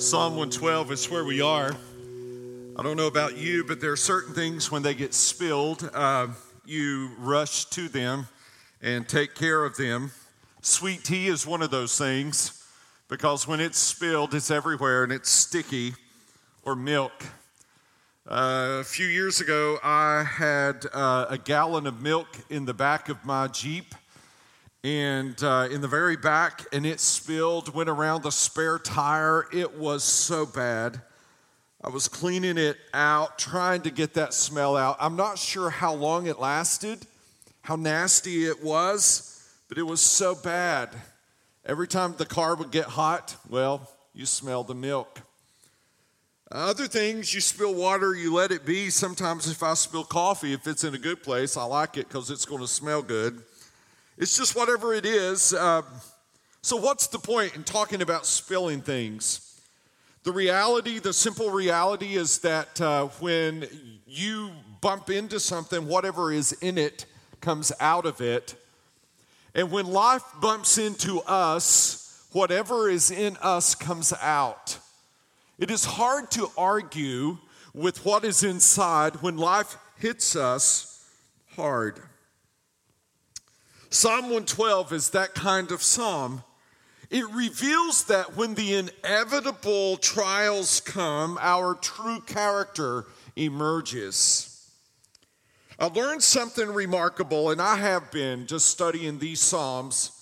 Psalm 112 is where we are. I don't know about you, but there are certain things when they get spilled, uh, you rush to them and take care of them. Sweet tea is one of those things because when it's spilled, it's everywhere and it's sticky, or milk. Uh, a few years ago, I had uh, a gallon of milk in the back of my Jeep and uh, in the very back, and it spilled, went around the spare tire. It was so bad. I was cleaning it out, trying to get that smell out. I'm not sure how long it lasted, how nasty it was, but it was so bad. Every time the car would get hot, well, you smell the milk. Other things, you spill water, you let it be. Sometimes, if I spill coffee, if it's in a good place, I like it because it's going to smell good. It's just whatever it is. Uh, so, what's the point in talking about spilling things? The reality, the simple reality is that uh, when you bump into something, whatever is in it comes out of it. And when life bumps into us, whatever is in us comes out. It is hard to argue with what is inside when life hits us hard. Psalm 112 is that kind of psalm. It reveals that when the inevitable trials come, our true character emerges. I learned something remarkable, and I have been just studying these Psalms.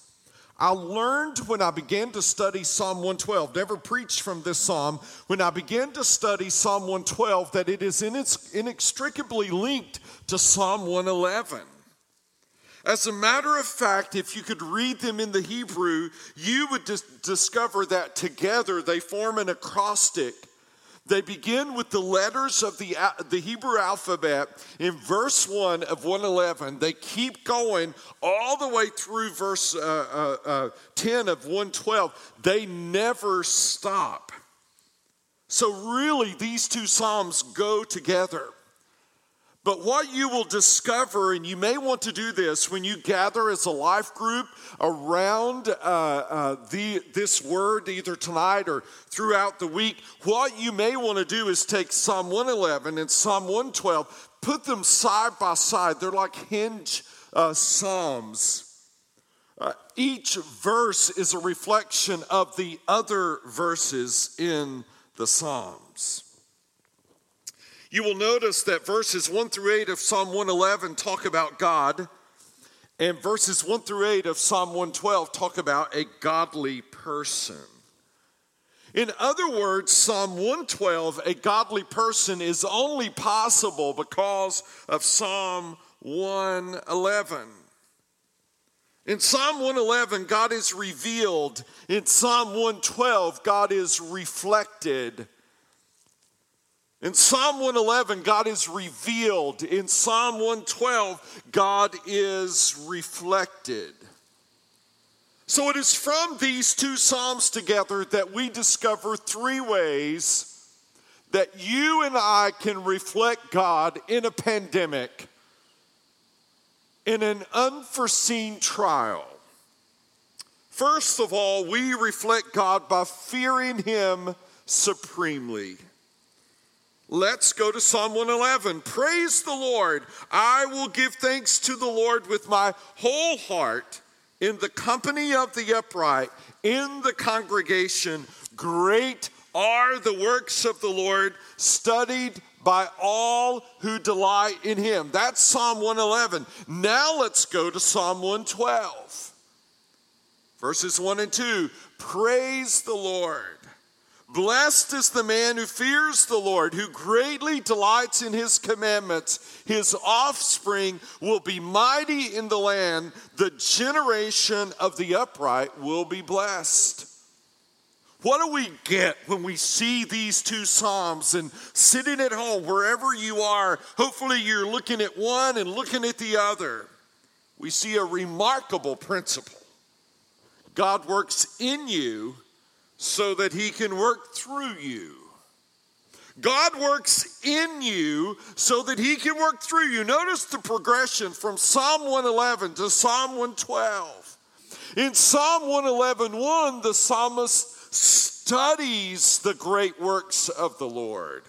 I learned when I began to study Psalm 112, never preached from this psalm, when I began to study Psalm 112, that it is inextricably linked to Psalm 111. As a matter of fact, if you could read them in the Hebrew, you would dis- discover that together they form an acrostic. They begin with the letters of the, the Hebrew alphabet in verse 1 of 111. They keep going all the way through verse uh, uh, uh, 10 of 112. They never stop. So, really, these two Psalms go together. But what you will discover, and you may want to do this when you gather as a life group around uh, uh, the, this word, either tonight or throughout the week, what you may want to do is take Psalm 111 and Psalm 112, put them side by side. They're like hinge uh, Psalms. Uh, each verse is a reflection of the other verses in the Psalms. You will notice that verses 1 through 8 of Psalm 111 talk about God, and verses 1 through 8 of Psalm 112 talk about a godly person. In other words, Psalm 112, a godly person, is only possible because of Psalm 111. In Psalm 111, God is revealed. In Psalm 112, God is reflected. In Psalm 111, God is revealed. In Psalm 112, God is reflected. So it is from these two Psalms together that we discover three ways that you and I can reflect God in a pandemic, in an unforeseen trial. First of all, we reflect God by fearing Him supremely. Let's go to Psalm 111. Praise the Lord. I will give thanks to the Lord with my whole heart in the company of the upright, in the congregation. Great are the works of the Lord, studied by all who delight in him. That's Psalm 111. Now let's go to Psalm 112. Verses 1 and 2. Praise the Lord. Blessed is the man who fears the Lord, who greatly delights in his commandments. His offspring will be mighty in the land. The generation of the upright will be blessed. What do we get when we see these two Psalms and sitting at home, wherever you are, hopefully you're looking at one and looking at the other? We see a remarkable principle God works in you so that he can work through you. God works in you so that he can work through you. Notice the progression from Psalm 111 to Psalm 112. In Psalm 111, 1, the psalmist studies the great works of the Lord.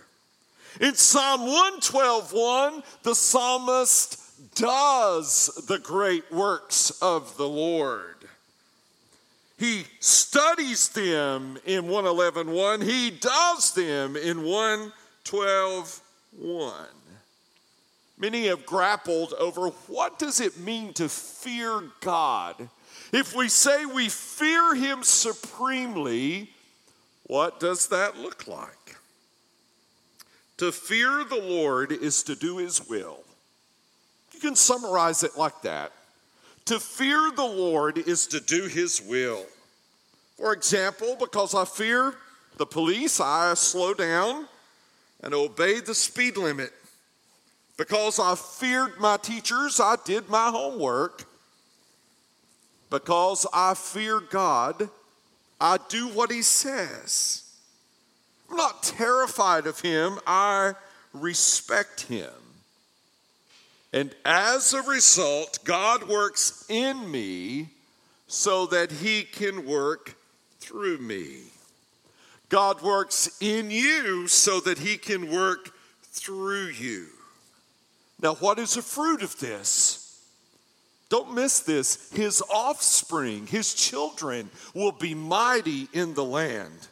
In Psalm 112, 1, the psalmist does the great works of the Lord. He studies them in 111, 1. He does them in 112, 1. Many have grappled over what does it mean to fear God? If we say we fear him supremely, what does that look like? To fear the Lord is to do his will. You can summarize it like that. To fear the Lord is to do his will. For example, because I fear the police, I slow down and obey the speed limit. Because I feared my teachers, I did my homework. Because I fear God, I do what He says. I'm not terrified of Him, I respect Him. And as a result, God works in me so that He can work through me. God works in you so that He can work through you. Now, what is the fruit of this? Don't miss this. His offspring, his children, will be mighty in the land.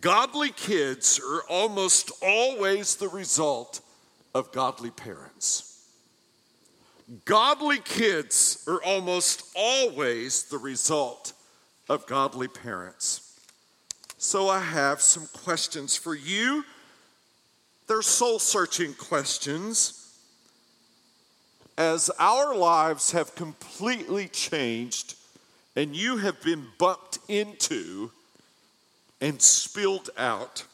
Godly kids are almost always the result of godly parents. Godly kids are almost always the result of godly parents. So I have some questions for you they're soul searching questions. As our lives have completely changed and you have been bumped into and spilled out,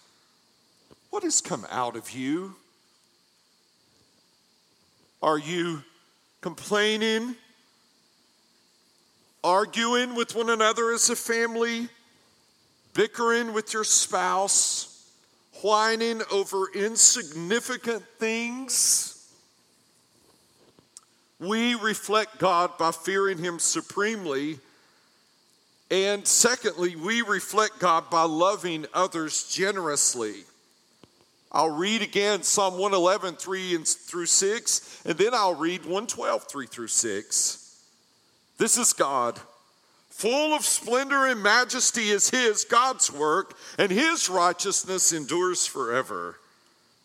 what has come out of you? Are you complaining, arguing with one another as a family, bickering with your spouse? whining over insignificant things. We reflect God by fearing Him supremely. And secondly, we reflect God by loving others generously. I'll read again Psalm 111, 3 and through 6, and then I'll read 112, 3 through 6. This is God Full of splendor and majesty is his, God's work, and his righteousness endures forever.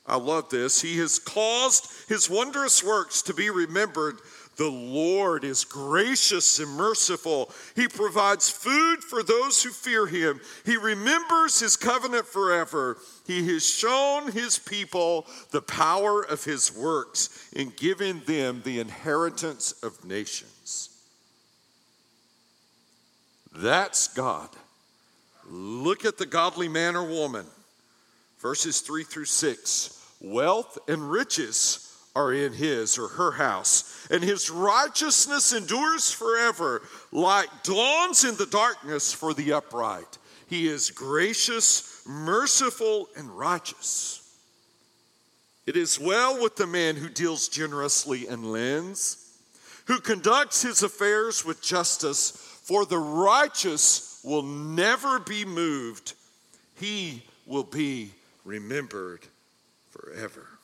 I love this. He has caused his wondrous works to be remembered. The Lord is gracious and merciful. He provides food for those who fear him. He remembers his covenant forever. He has shown his people the power of his works in giving them the inheritance of nations. That's God. Look at the godly man or woman. Verses 3 through 6. Wealth and riches are in his or her house, and his righteousness endures forever, like dawns in the darkness for the upright. He is gracious, merciful, and righteous. It is well with the man who deals generously and lends, who conducts his affairs with justice for the righteous will never be moved, he will be remembered forever.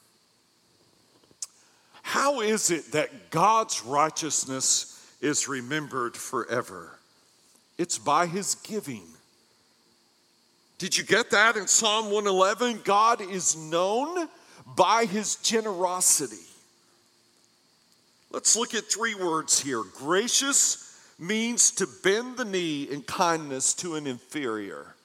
How is it that God's righteousness is remembered forever? It's by his giving. Did you get that in Psalm 111? God is known by his generosity. Let's look at three words here gracious, means to bend the knee in kindness to an inferior.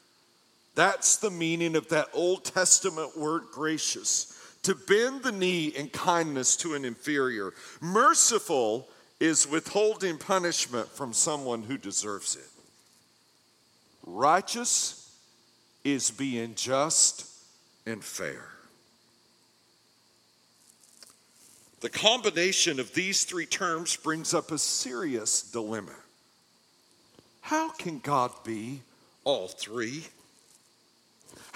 That's the meaning of that Old Testament word gracious. To bend the knee in kindness to an inferior. Merciful is withholding punishment from someone who deserves it. Righteous is being just and fair. The combination of these three terms brings up a serious dilemma. How can God be all three?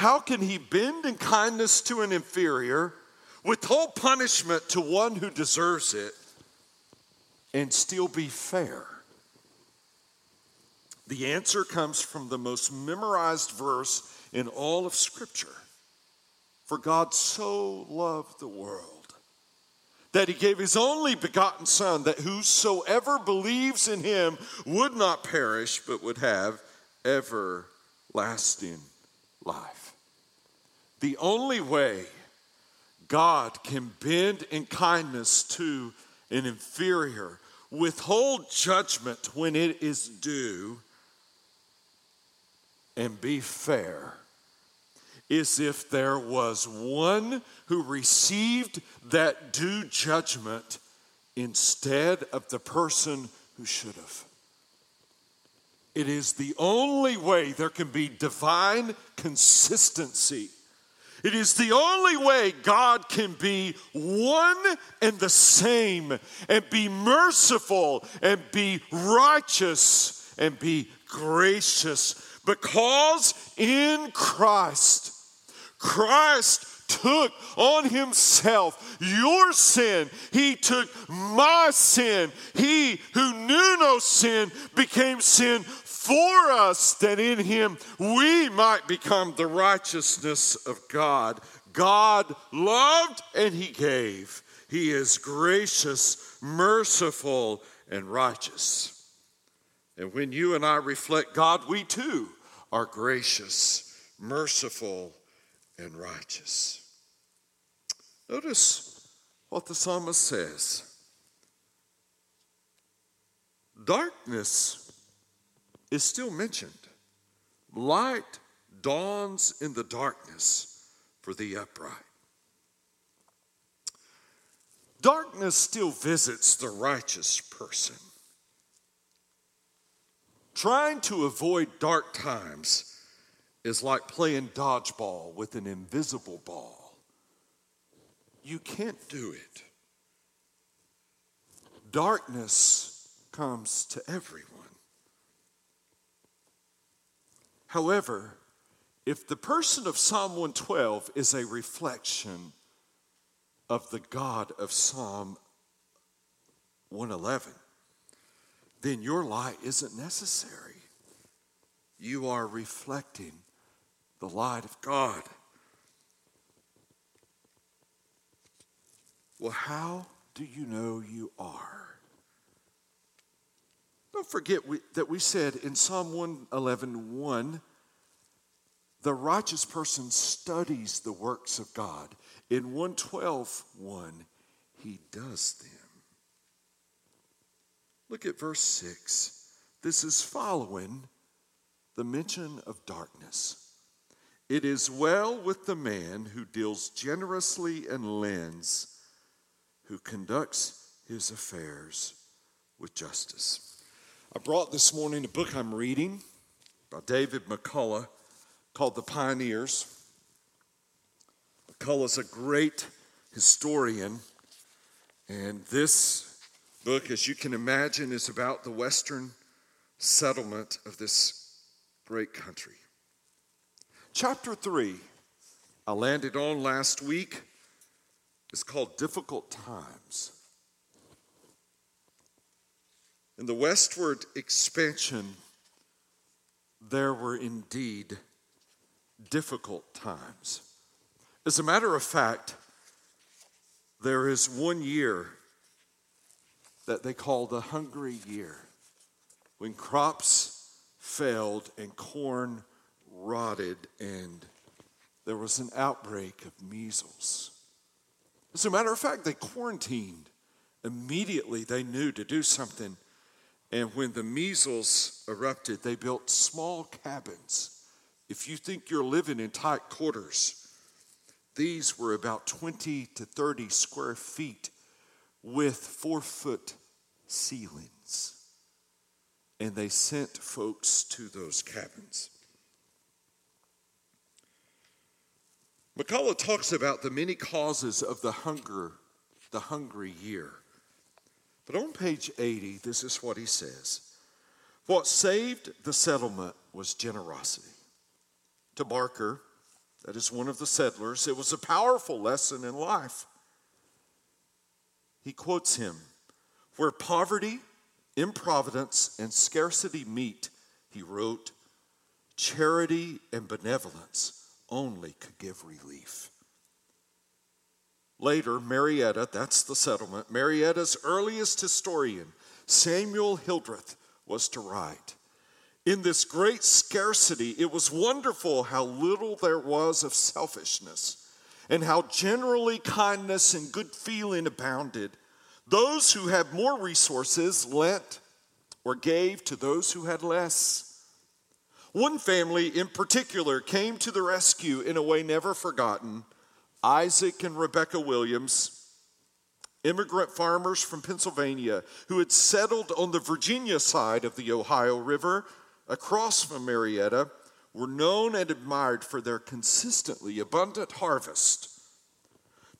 How can he bend in kindness to an inferior, withhold punishment to one who deserves it, and still be fair? The answer comes from the most memorized verse in all of Scripture. For God so loved the world that he gave his only begotten Son, that whosoever believes in him would not perish, but would have everlasting life. The only way God can bend in kindness to an inferior, withhold judgment when it is due, and be fair is if there was one who received that due judgment instead of the person who should have. It is the only way there can be divine consistency. It is the only way God can be one and the same and be merciful and be righteous and be gracious because in Christ, Christ took on himself your sin. He took my sin. He who knew no sin became sin for us that in him we might become the righteousness of God. God loved and he gave. He is gracious, merciful, and righteous. And when you and I reflect God, we too are gracious, merciful, and righteous. Notice what the psalmist says darkness is still mentioned. Light dawns in the darkness for the upright. Darkness still visits the righteous person. Trying to avoid dark times is like playing dodgeball with an invisible ball. You can't do it. Darkness comes to everyone. However, if the person of Psalm 112 is a reflection of the God of Psalm 111, then your light isn't necessary. You are reflecting the light of God. Well, how do you know you are? Don't forget we, that we said in Psalm 111 1, the righteous person studies the works of God. In 112 1, he does them. Look at verse 6. This is following the mention of darkness. It is well with the man who deals generously and lends, who conducts his affairs with justice. I brought this morning a book I'm reading by David McCullough called The Pioneers. McCullough's a great historian, and this book, as you can imagine, is about the Western settlement of this great country. Chapter 3, I landed on last week, is called Difficult Times. In the westward expansion, there were indeed difficult times. As a matter of fact, there is one year that they call the hungry year, when crops failed and corn rotted and there was an outbreak of measles. As a matter of fact, they quarantined. Immediately, they knew to do something. And when the measles erupted, they built small cabins. If you think you're living in tight quarters, these were about 20 to 30 square feet with four foot ceilings. And they sent folks to those cabins. McCullough talks about the many causes of the hunger, the hungry year. But on page 80, this is what he says What saved the settlement was generosity. To Barker, that is one of the settlers, it was a powerful lesson in life. He quotes him Where poverty, improvidence, and scarcity meet, he wrote, Charity and benevolence only could give relief. Later, Marietta, that's the settlement, Marietta's earliest historian, Samuel Hildreth, was to write. In this great scarcity, it was wonderful how little there was of selfishness and how generally kindness and good feeling abounded. Those who had more resources lent or gave to those who had less. One family in particular came to the rescue in a way never forgotten. Isaac and Rebecca Williams, immigrant farmers from Pennsylvania who had settled on the Virginia side of the Ohio River across from Marietta, were known and admired for their consistently abundant harvest.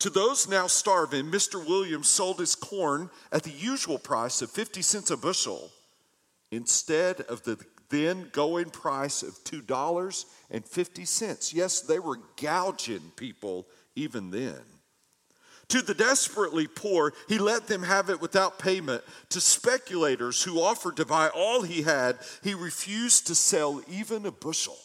To those now starving, Mr. Williams sold his corn at the usual price of 50 cents a bushel instead of the then going price of $2.50. Yes, they were gouging people even then. To the desperately poor, he let them have it without payment. To speculators who offered to buy all he had, he refused to sell even a bushel.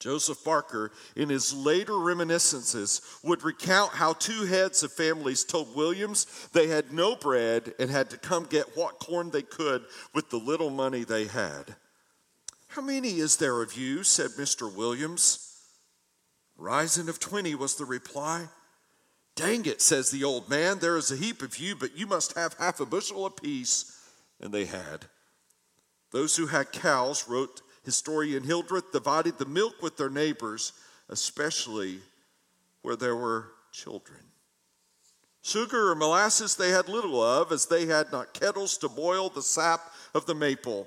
Joseph Barker, in his later reminiscences, would recount how two heads of families told Williams they had no bread and had to come get what corn they could with the little money they had. How many is there of you? said Mr. Williams. Rising of 20 was the reply. Dang it, says the old man, there is a heap of you, but you must have half a bushel apiece. And they had. Those who had cows, wrote historian Hildreth, divided the milk with their neighbors, especially where there were children. Sugar or molasses they had little of, as they had not kettles to boil the sap of the maple.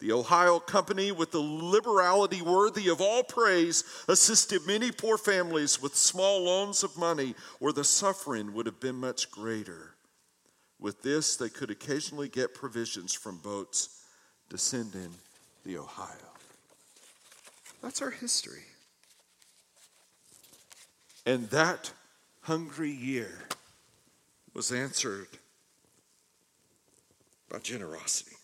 The Ohio Company, with the liberality worthy of all praise, assisted many poor families with small loans of money, where the suffering would have been much greater. With this, they could occasionally get provisions from boats descending the Ohio. That's our history. And that hungry year was answered by generosity.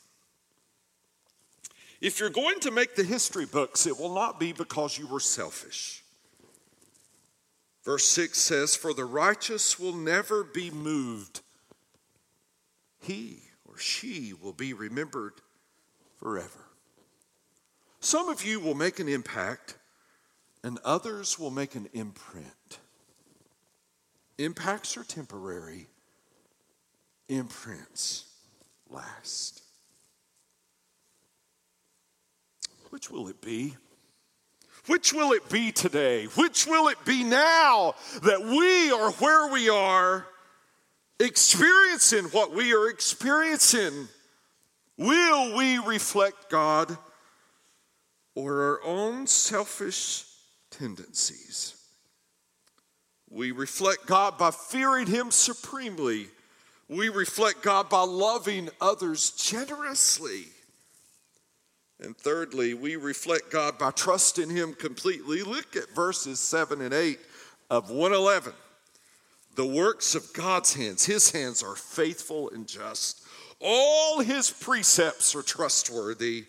If you're going to make the history books, it will not be because you were selfish. Verse 6 says, For the righteous will never be moved, he or she will be remembered forever. Some of you will make an impact, and others will make an imprint. Impacts are temporary, imprints last. Which will it be? Which will it be today? Which will it be now that we are where we are, experiencing what we are experiencing? Will we reflect God or our own selfish tendencies? We reflect God by fearing Him supremely. We reflect God by loving others generously. And thirdly, we reflect God by trusting Him completely. Look at verses 7 and 8 of 111. The works of God's hands, His hands are faithful and just. All His precepts are trustworthy.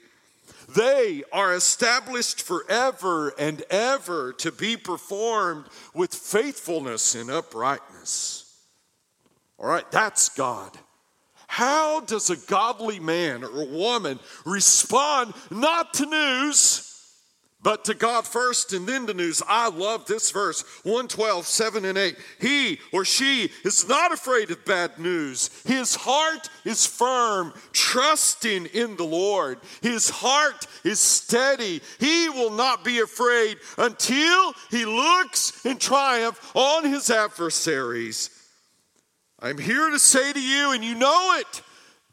They are established forever and ever to be performed with faithfulness and uprightness. All right, that's God. How does a godly man or woman respond not to news, but to God first and then to news? I love this verse 112, 7 and 8. He or she is not afraid of bad news. His heart is firm, trusting in the Lord. His heart is steady. He will not be afraid until he looks in triumph on his adversaries. I'm here to say to you, and you know it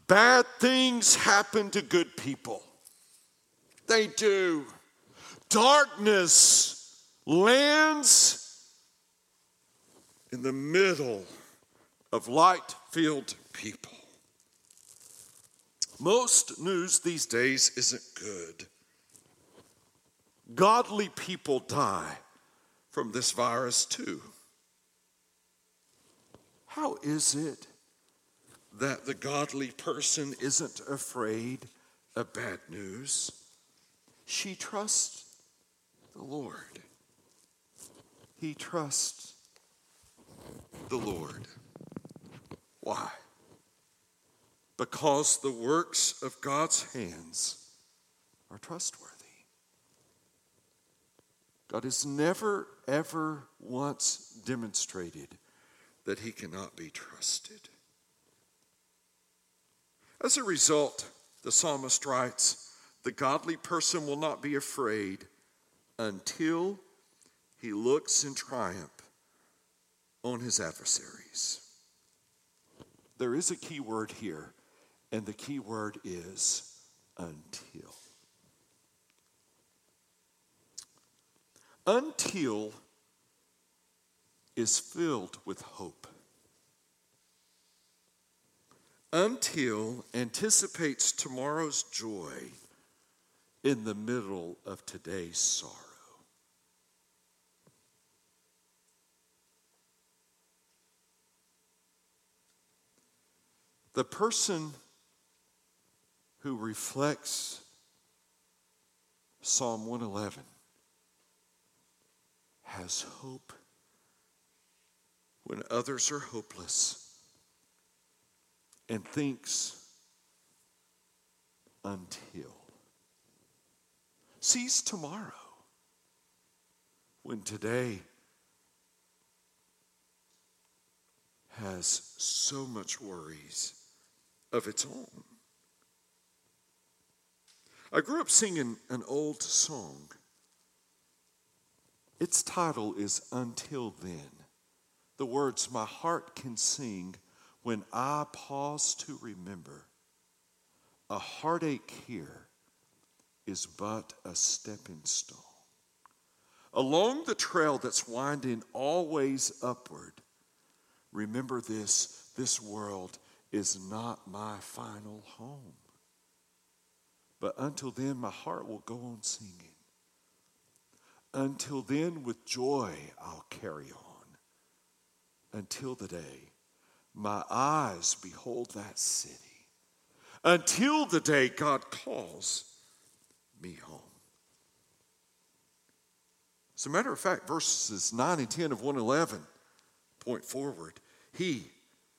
bad things happen to good people. They do. Darkness lands in the middle of light filled people. Most news these days isn't good. Godly people die from this virus too. How is it that the godly person isn't afraid of bad news. She trusts the Lord. He trusts the Lord. Why? Because the works of God's hands are trustworthy. God has never, ever once demonstrated that he cannot be trusted. As a result, the psalmist writes, the godly person will not be afraid until he looks in triumph on his adversaries. There is a key word here, and the key word is until. Until is filled with hope. Until anticipates tomorrow's joy in the middle of today's sorrow. The person who reflects Psalm 111 has hope when others are hopeless and thinks until. Sees tomorrow when today has so much worries of its own. I grew up singing an old song. Its title is Until Then. The words my heart can sing when I pause to remember. A heartache here is but a stepping stone. Along the trail that's winding always upward, remember this this world is not my final home. But until then, my heart will go on singing. Until then, with joy, I'll carry on. Until the day my eyes behold that city. Until the day God calls me home. As a matter of fact, verses 9 and 10 of 111 point forward. He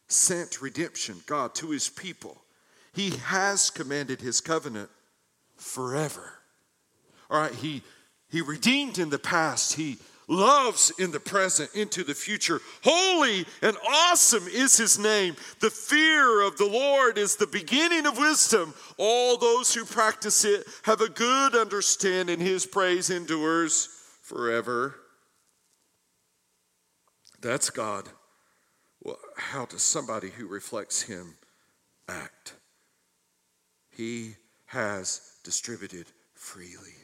sent redemption, God, to his people. He has commanded his covenant forever. All right, he, he redeemed in the past, he loves in the present, into the future. Holy and awesome is his name. The fear of the Lord is the beginning of wisdom. All those who practice it have a good understanding. His praise endures forever. That's God. Well, how does somebody who reflects him act? He has distributed freely.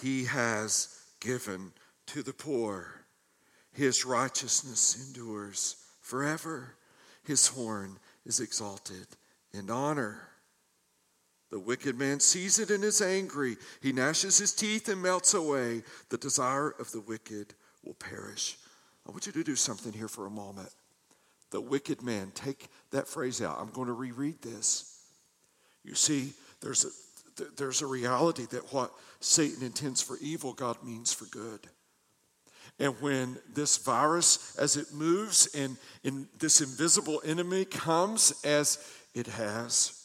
He has given to the poor. His righteousness endures forever. His horn is exalted in honor. The wicked man sees it and is angry. He gnashes his teeth and melts away. The desire of the wicked will perish. I want you to do something here for a moment. The wicked man, take that phrase out. I'm going to reread this. You see, there's a, there's a reality that what Satan intends for evil, God means for good. And when this virus, as it moves and, and this invisible enemy comes as it has,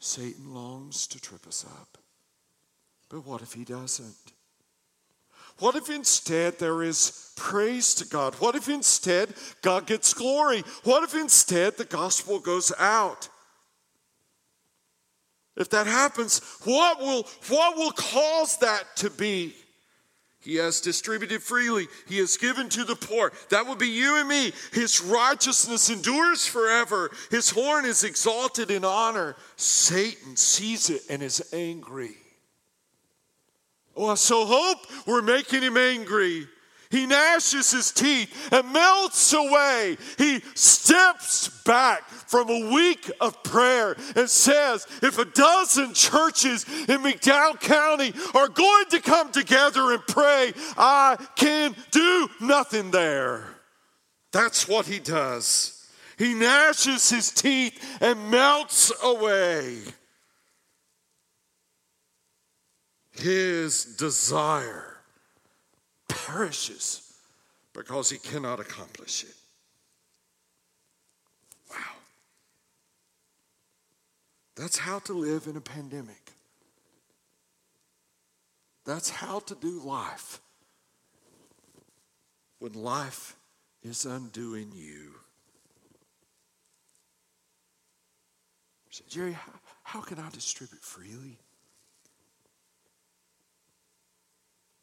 Satan longs to trip us up. But what if he doesn't? What if instead there is praise to God? What if instead God gets glory? What if instead the gospel goes out? If that happens, what will, what will cause that to be? He has distributed freely. He has given to the poor. That would be you and me. His righteousness endures forever. His horn is exalted in honor. Satan sees it and is angry. Oh, I so hope we're making him angry. He gnashes his teeth and melts away. He steps back from a week of prayer and says, if a dozen churches in McDowell County are going to come together and pray, I can do nothing there. That's what he does. He gnashes his teeth and melts away. His desire perishes because he cannot accomplish it. Wow. That's how to live in a pandemic. That's how to do life when life is undoing you. Jerry, how, how can I distribute freely?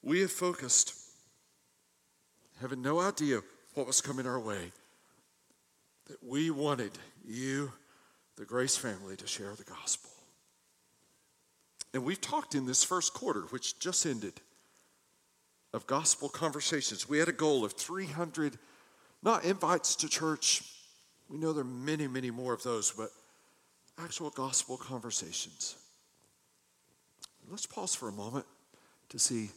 We have focused, having no idea what was coming our way, that we wanted you, the Grace family, to share the gospel. And we've talked in this first quarter, which just ended, of gospel conversations. We had a goal of 300, not invites to church. We know there are many, many more of those, but actual gospel conversations. Let's pause for a moment to see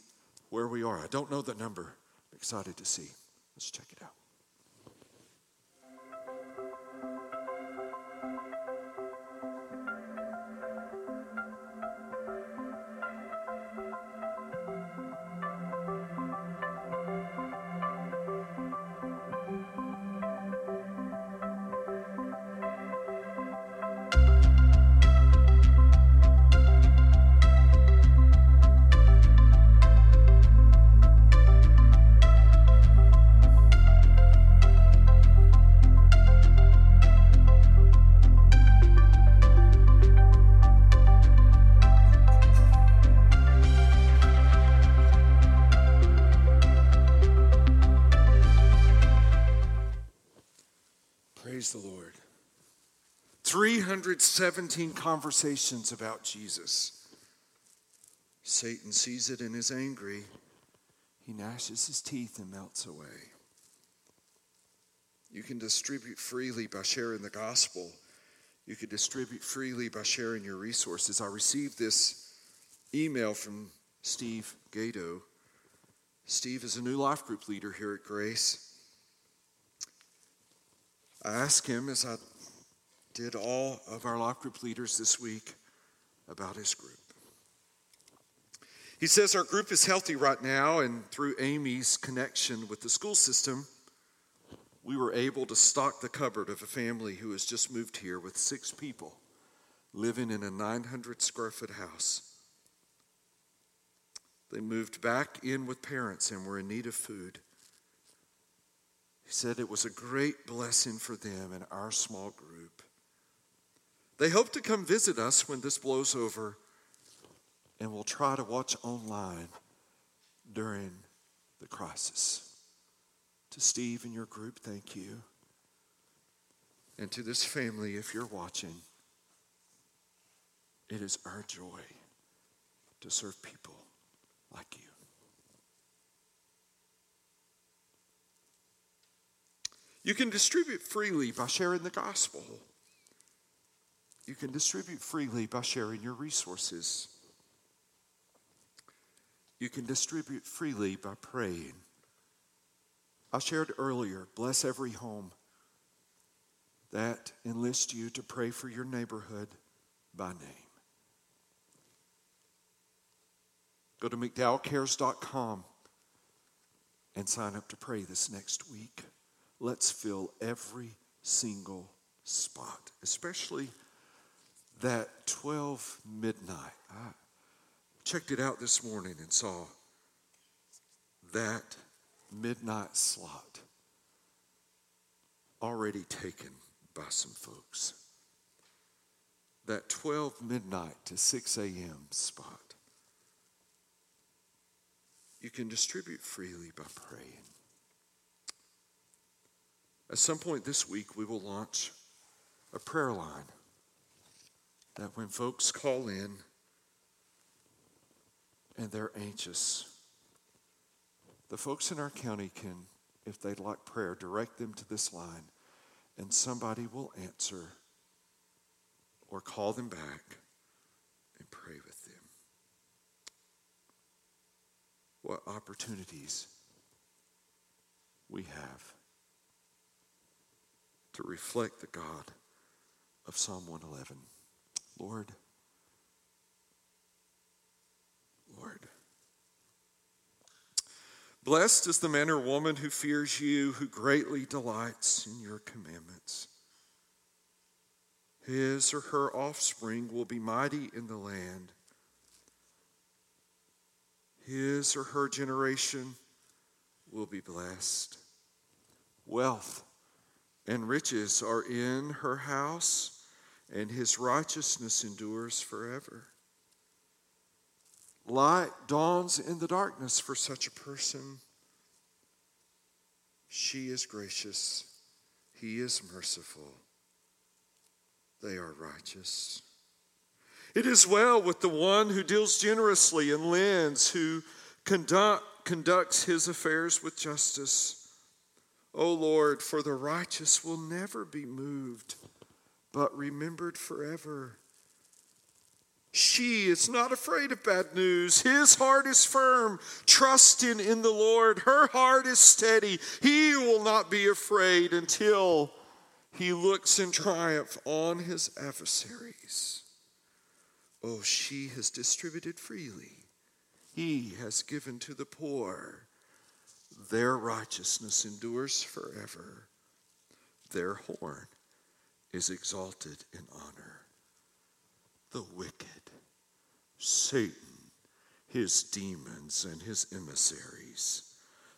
where we are. I don't know the number. I'm excited to see. Let's check it out. 317 conversations about Jesus. Satan sees it and is angry. He gnashes his teeth and melts away. You can distribute freely by sharing the gospel. You can distribute freely by sharing your resources. I received this email from Steve Gato. Steve is a new life group leader here at Grace. I asked him, as I did all of our life group leaders this week, about his group. He says our group is healthy right now, and through Amy's connection with the school system, we were able to stock the cupboard of a family who has just moved here with six people living in a 900 square foot house. They moved back in with parents and were in need of food. He said it was a great blessing for them and our small group. They hope to come visit us when this blows over, and we'll try to watch online during the crisis. To Steve and your group, thank you. And to this family, if you're watching, it is our joy to serve people like you. You can distribute freely by sharing the gospel. You can distribute freely by sharing your resources. You can distribute freely by praying. I shared earlier, bless every home that enlists you to pray for your neighborhood by name. Go to McDowellCares.com and sign up to pray this next week. Let's fill every single spot, especially that 12 midnight. I checked it out this morning and saw that midnight slot already taken by some folks. That 12 midnight to 6 a.m. spot. You can distribute freely by praying. At some point this week, we will launch a prayer line that when folks call in and they're anxious, the folks in our county can, if they'd like prayer, direct them to this line and somebody will answer or call them back and pray with them. What opportunities we have to reflect the God of Psalm 111. Lord, Lord. Blessed is the man or woman who fears you, who greatly delights in your commandments. His or her offspring will be mighty in the land. His or her generation will be blessed. Wealth and riches are in her house, and his righteousness endures forever. Light dawns in the darkness for such a person. She is gracious, he is merciful, they are righteous. It is well with the one who deals generously and lends, who conduct, conducts his affairs with justice. O Lord, for the righteous will never be moved, but remembered forever. She is not afraid of bad news. His heart is firm, trusting in the Lord. Her heart is steady. He will not be afraid until he looks in triumph on his adversaries. Oh, she has distributed freely. He has given to the poor. Their righteousness endures forever. Their horn is exalted in honor. The wicked, Satan, his demons, and his emissaries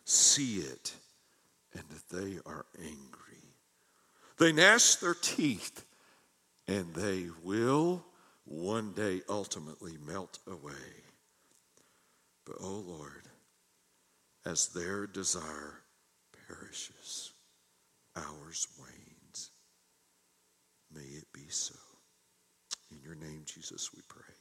see it and they are angry. They gnash their teeth and they will one day ultimately melt away. But, oh Lord, as their desire perishes, ours wanes. May it be so. In your name, Jesus, we pray.